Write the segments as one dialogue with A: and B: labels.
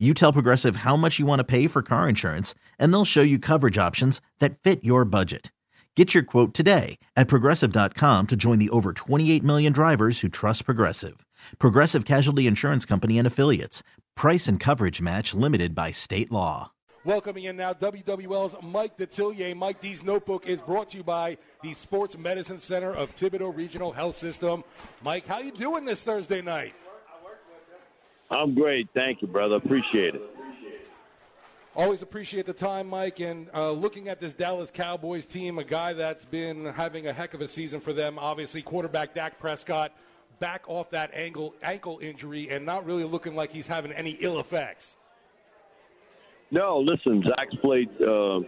A: you tell Progressive how much you want to pay for car insurance, and they'll show you coverage options that fit your budget. Get your quote today at progressive.com to join the over 28 million drivers who trust Progressive. Progressive Casualty Insurance Company and Affiliates. Price and coverage match limited by state law.
B: Welcoming in now WWL's Mike Detillier. Mike D's Notebook is brought to you by the Sports Medicine Center of Thibodaux Regional Health System. Mike, how you doing this Thursday night?
C: I'm great. Thank you, brother. Appreciate it.
B: Always appreciate the time, Mike. And uh, looking at this Dallas Cowboys team, a guy that's been having a heck of a season for them. Obviously, quarterback Dak Prescott back off that ankle ankle injury and not really looking like he's having any ill effects.
C: No, listen, Dak's played, uh,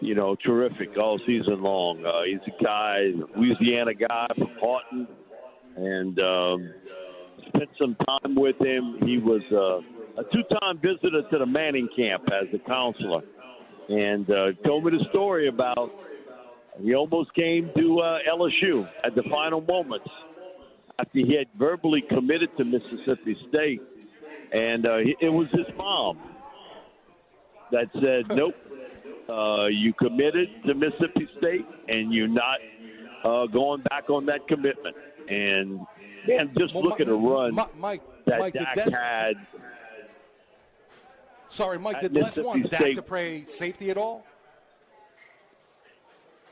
C: you know, terrific all season long. Uh, he's a guy, Louisiana guy from Haughton, and um, spent some time with him. He was uh, a two-time visitor to the Manning camp as a counselor, and uh, told me the story about he almost came to uh, LSU at the final moments after he had verbally committed to Mississippi State, and uh, it was his mom that said, "Nope, uh, you committed to Mississippi State, and you're not uh, going back on that commitment." And Man, just well, look at a run
B: Mike,
C: that
B: Mike,
C: Dak
B: Des-
C: had.
B: Sorry, Mike, did Les want Dak to play safety at all?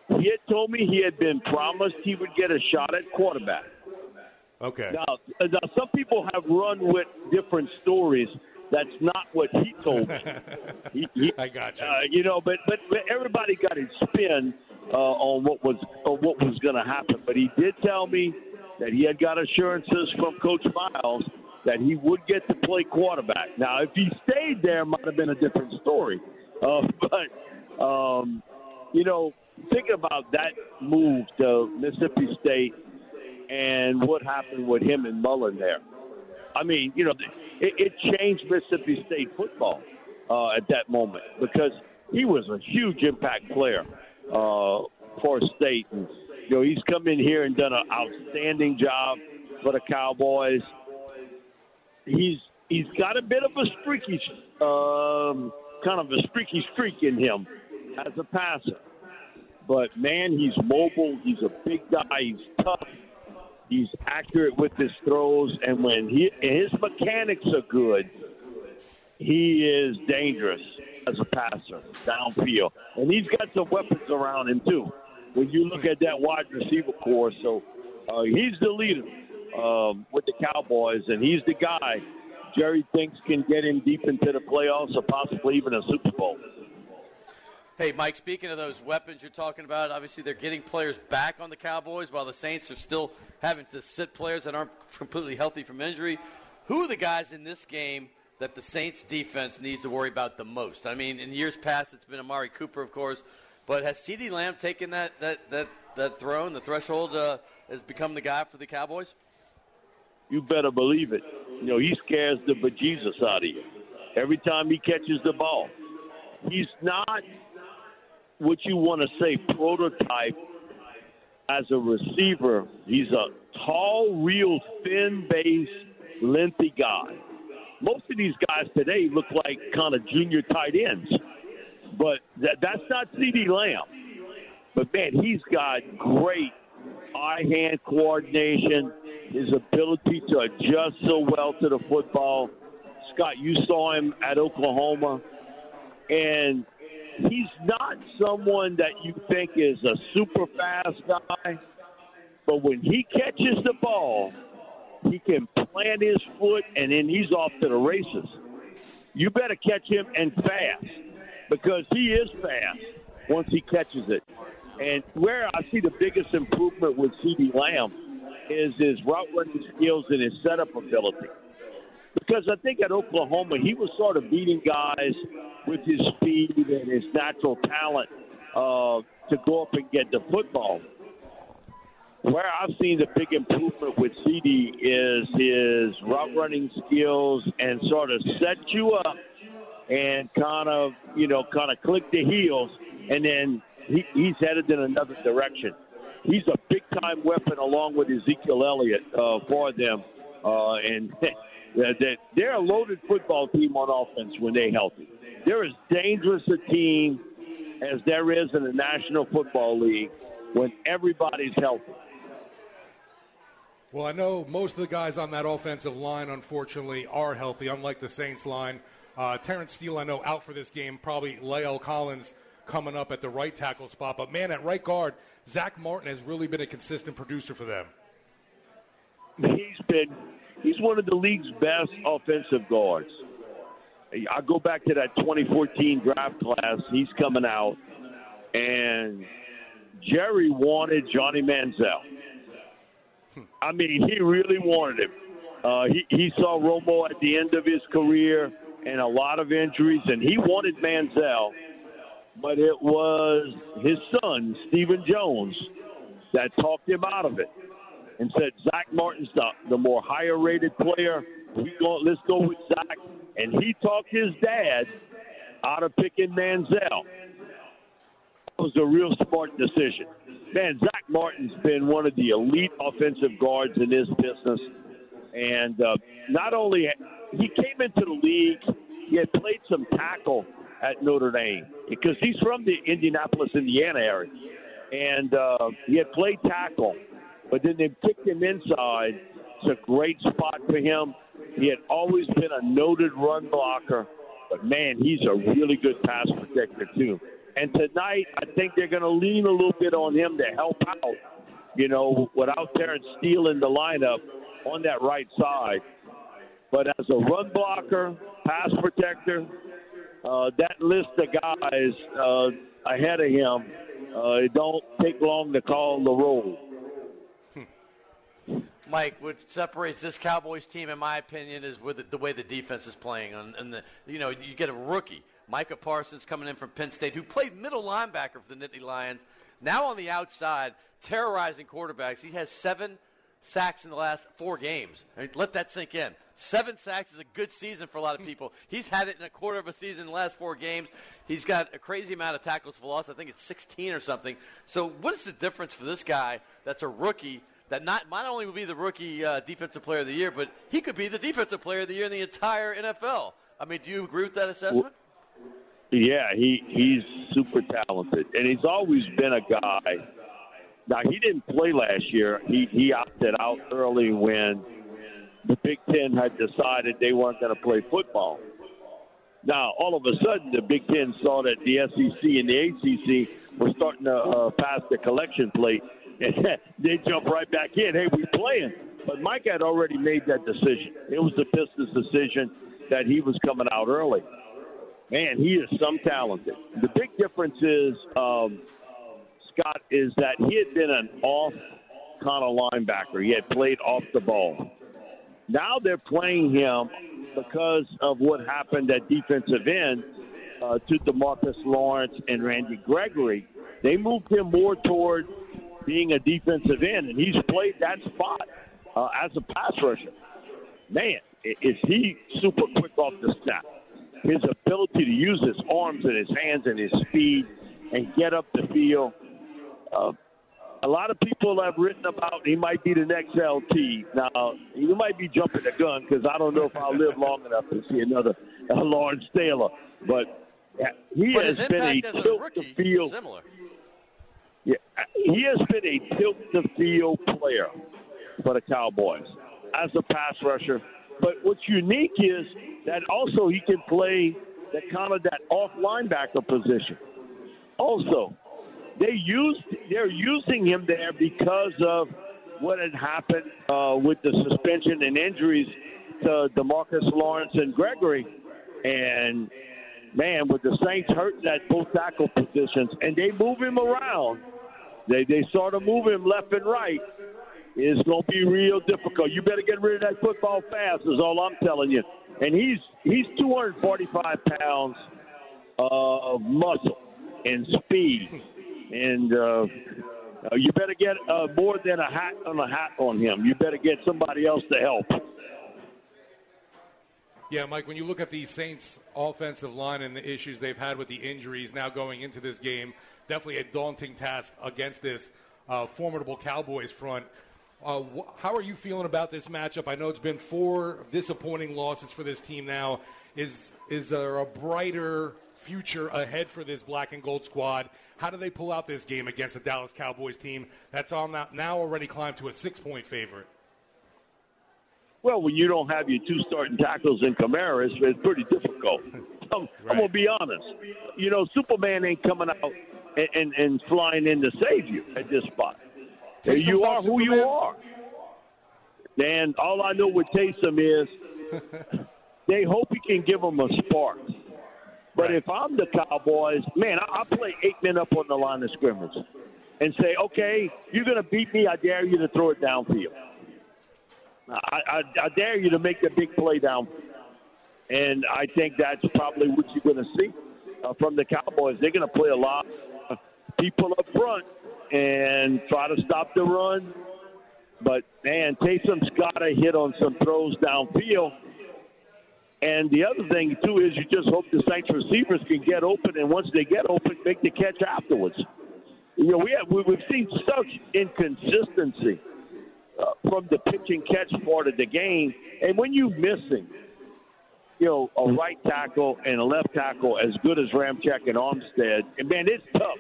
C: He had told me he had been promised he would get a shot at quarterback.
B: Okay.
C: Now, now some people have run with different stories. That's not what he told me.
B: he, he, I got you. Uh,
C: you know, but, but but everybody got his spin uh, on what was on what was going to happen. But he did tell me that he had got assurances from Coach Miles that he would get to play quarterback. Now, if he stayed there, might have been a different story. Uh, but um, you know, thinking about that move to Mississippi State and what happened with him and Mullen there. I mean, you know, it, it changed Mississippi State football uh, at that moment because he was a huge impact player uh, for State. And you know, he's come in here and done an outstanding job for the Cowboys. He's he's got a bit of a streaky, um, kind of a streaky streak in him as a passer. But man, he's mobile. He's a big guy. He's tough. He's accurate with his throws, and when he his mechanics are good, he is dangerous as a passer downfield. And he's got some weapons around him too when you look at that wide receiver corps. So uh, he's the leader um, with the Cowboys, and he's the guy Jerry thinks can get him deep into the playoffs or possibly even a Super Bowl.
D: Hey, Mike, speaking of those weapons you're talking about, obviously they're getting players back on the Cowboys while the Saints are still having to sit players that aren't completely healthy from injury. Who are the guys in this game that the Saints defense needs to worry about the most? I mean, in years past, it's been Amari Cooper, of course, but has CeeDee Lamb taken that that that that throne, the threshold, uh, has become the guy for the Cowboys?
C: You better believe it. You know he scares the bejesus out of you every time he catches the ball. He's not what you want to say prototype as a receiver. He's a tall, real, thin base, lengthy guy. Most of these guys today look like kind of junior tight ends. But that, that's not CeeDee Lamb. But man, he's got great eye-hand coordination. His ability to adjust so well to the football. Scott, you saw him at Oklahoma, and he's not someone that you think is a super fast guy. But when he catches the ball, he can plant his foot, and then he's off to the races. You better catch him and fast because he is fast once he catches it. And where I see the biggest improvement with CeeDee Lamb is his route running skills and his setup ability. because I think at Oklahoma he was sort of beating guys with his speed and his natural talent uh, to go up and get the football. Where I've seen the big improvement with CD is his route running skills and sort of set you up and kind of, you know, kind of click the heels, and then he, he's headed in another direction. He's a big time weapon along with Ezekiel Elliott uh, for them. Uh, and they're a loaded football team on offense when they're healthy. They're as dangerous a team as there is in the National Football League when everybody's healthy.
B: Well, I know most of the guys on that offensive line, unfortunately, are healthy, unlike the Saints line. Uh, Terence Steele, I know, out for this game. Probably La'el Collins coming up at the right tackle spot. But, man, at right guard, Zack Martin has really been a consistent producer for them.
C: He's been he's one of the league's best offensive guards. I go back to that 2014 draft class. He's coming out, and Jerry wanted Johnny Manziel. I mean, he really wanted him. Uh, he, he saw Romo at the end of his career and a lot of injuries, and he wanted Manziel, but it was his son, Stephen Jones, that talked him out of it and said Zack Martin's the, the more higher rated player. We go, let's go with Zack. And he talked his dad out of picking Manziel. That was a real smart decision. Man, Zack Martin's been one of the elite offensive guards in this business. And uh, not only he came into the league, he had played some tackle at Notre Dame because he's from the Indianapolis, Indiana area. And uh, he had played tackle but then they kicked him inside. It's a great spot for him. He had always been a noted run blocker, but man, he's a really good pass protector too. And tonight, I think they're going to lean a little bit on him to help out. You know, without Terence Steele in the lineup on that right side. But as a run blocker, pass protector, uh, that list of guys uh, ahead of him, uh, it don't take long to call the roll.
D: Mike, what separates this Cowboys team, in my opinion, is with the, the way the defense is playing. And, and the, you know, you get a rookie, Micah Parsons, coming in from Penn State, who played middle linebacker for the Nittany Lions. Now on the outside, terrorizing quarterbacks. He has seven sacks in the last four games. I mean, let that sink in. Seven sacks is a good season for a lot of people. He's had it in a quarter of a season in the last four games. He's got a crazy amount of tackles for loss. I think it's 16 or something. So, what is the difference for this guy that's a rookie that not not only will be the rookie uh, defensive player of the year, but he could be the defensive player of the year in the entire NFL. I mean, do you agree with that assessment?
C: Yeah, he he's super talented, and he's always been a guy. Now he didn't play last year. He he opted out early when the Big Ten had decided they weren't going to play football. Now, all of a sudden, the Big Ten saw that the SEC and the ACC were starting to uh, pass the collection plate, and they jump right back in. Hey, we playing. But Mike had already made that decision. It was a business decision that he was coming out early. Man, he is some talented. The big difference is, um, Scott, is that he had been an off kind of linebacker. He had played off the ball. Now they're playing him because of what happened at defensive end uh, to Demarcus Lawrence and Randy Gregory. They moved him more toward being a defensive end, and he's played that spot uh, as a pass rusher. Man, is he super quick off the snap? His ability to use his arms and his hands and his speed and get up the field. Uh, a lot of people have written about he might be the next LT. Now, you might be jumping the gun because I don't know if I'll live long enough to see another uh, Lawrence Taylor. But he
D: but
C: has been a tilt the field.
D: Similar.
C: Yeah, he has been a tilt the field player for the Cowboys as a pass rusher. But what's unique is that also he can play that kind of that off linebacker position. Also, they used they're using him there because of what had happened uh, with the suspension and injuries to Demarcus Lawrence and Gregory, and man, with the Saints hurting at both tackle positions, and they move him around they they sort of move him left and right. It's going to be real difficult. You better get rid of that football fast. Is all I'm telling you. And he's he's 245 pounds of muscle and speed, and uh, you better get uh, more than a hat on a hat on him. You better get somebody else to help.
B: Yeah, Mike, when you look at the Saints' offensive line and the issues they've had with the injuries now going into this game, definitely a daunting task against this uh, formidable Cowboys front. Uh, wh- how are you feeling about this matchup? I know it's been four disappointing losses for this team now. Is is there a brighter future ahead for this black and gold squad? How do they pull out this game against the Dallas Cowboys team that's on now already climbed to a six point favorite?
C: Well, when you don't have your two starting tackles in Kamara, it's, it's pretty difficult. I'm, right. I'm going to be honest. You know, Superman ain't coming out and, and, and flying in to save you at this spot. you are who Superman. you are. And all I know with Taysom is they hope he can give them a spark. But if I'm the Cowboys, man, I, I play eight men up on the line of scrimmage and say, okay, you're going to beat me. I dare you to throw it downfield. I, I, I dare you to make the big play down. And I think that's probably what you're going to see uh, from the Cowboys. They're going to play a lot of people up front and try to stop the run. But, man, Taysom's got to hit on some throws downfield. And the other thing, too, is you just hope the Saints receivers can get open, and once they get open, make the catch afterwards. You know, we have, we've seen such inconsistency uh, from the pitch and catch part of the game. And when you're missing, you know, a right tackle and a left tackle as good as Ramczyk and Armstead, and man, it's tough.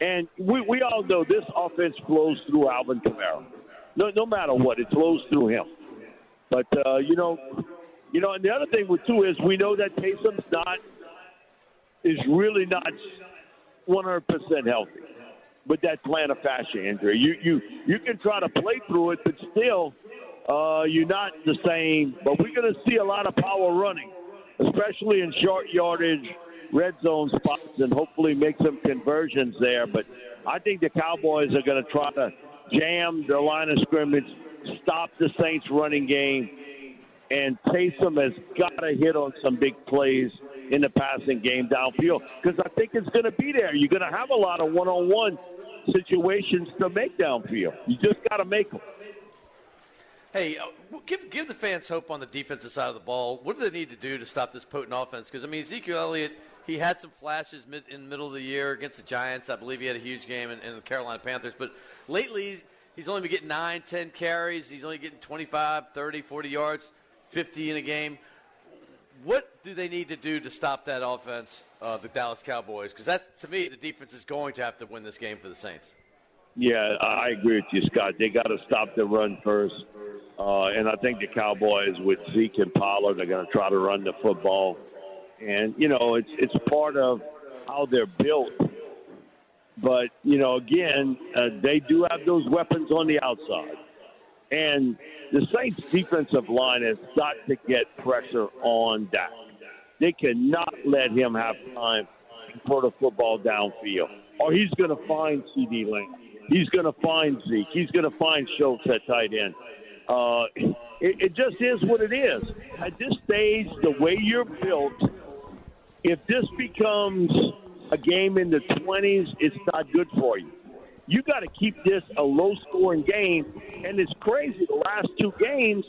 C: And we, we all know this offense flows through Alvin Kamara. No, no matter what, it flows through him. But uh, you know, you know, and the other thing with too is we know that Taysom's not is really not 100% healthy with that plantar fascia injury. You you you can try to play through it, but still, uh, you're not the same. But we're going to see a lot of power running, especially in short yardage, red zone spots, and hopefully make some conversions there. But I think the Cowboys are going to try to jam the line of scrimmage, stop the Saints' running game, and Taysom has got to hit on some big plays in the passing game downfield because I think it's going to be there. You're going to have a lot of one-on-one situations to make downfield. You just got to make them.
D: Hey, uh, give give the fans hope on the defensive side of the ball. What do they need to do to stop this potent offense? Because I mean, Ezekiel Elliott, he had some flashes mid, in the middle of the year against the Giants. I believe he had a huge game in, in the Carolina Panthers. But lately, he's only been getting 9, 10 carries. He's only getting 25, 30, 40 yards, 50 in a game. What do they need to do to stop that offense, uh, the Dallas Cowboys? Because that, to me, the defense is going to have to win this game for the Saints.
C: Yeah, I agree with you, Scott. They got to stop the run first. Uh, and I think the Cowboys with Zeke and Pollard are going to try to run the football. And, you know, it's, it's part of how they're built. But, you know, again, uh, they do have those weapons on the outside. And the Saints' defensive line has got to get pressure on Dak. They cannot let him have time to put the football downfield, or he's going to find C.D. Lamb. He's going to find Zeke. He's going to find Schultz at tight end. Uh, it, it just is what it is. At this stage, the way you're built, if this becomes a game in the 20s, it's not good for you you got to keep this a low scoring game. And it's crazy. The last two games,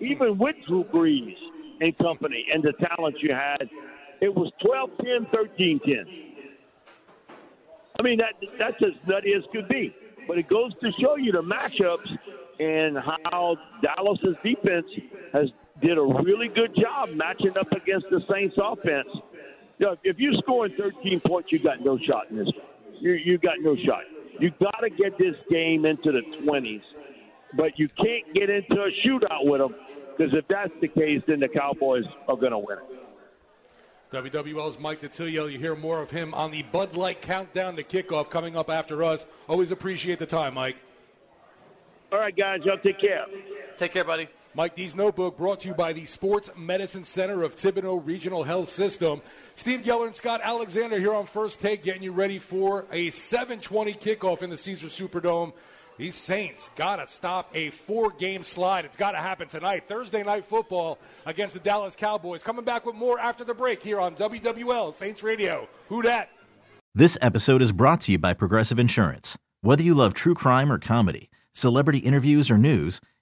C: even with Drew Brees and company and the talent you had, it was 12 10, 13 10. I mean, that that's as nutty as could be. But it goes to show you the matchups and how Dallas's defense has did a really good job matching up against the Saints offense. You know, if you're scoring 13 points, you got no shot in this. You you got no shot. You got to get this game into the 20s, but you can't get into a shootout with them because if that's the case, then the Cowboys are going to win it.
B: WWL's Mike Detillier. You hear more of him on the Bud Light Countdown to Kickoff coming up after us. Always appreciate the time, Mike.
C: All right, guys. Y'all take care.
D: Take care, buddy.
B: Mike D's Notebook brought to you by the Sports Medicine Center of Thibodaux Regional Health System. Steve Geller and Scott Alexander here on First Take, getting you ready for a 7:20 kickoff in the Caesar Superdome. These Saints got to stop a four game slide. It's got to happen tonight. Thursday night football against the Dallas Cowboys. Coming back with more after the break here on WWL Saints Radio. Who dat?
A: This episode is brought to you by Progressive Insurance. Whether you love true crime or comedy, celebrity interviews or news,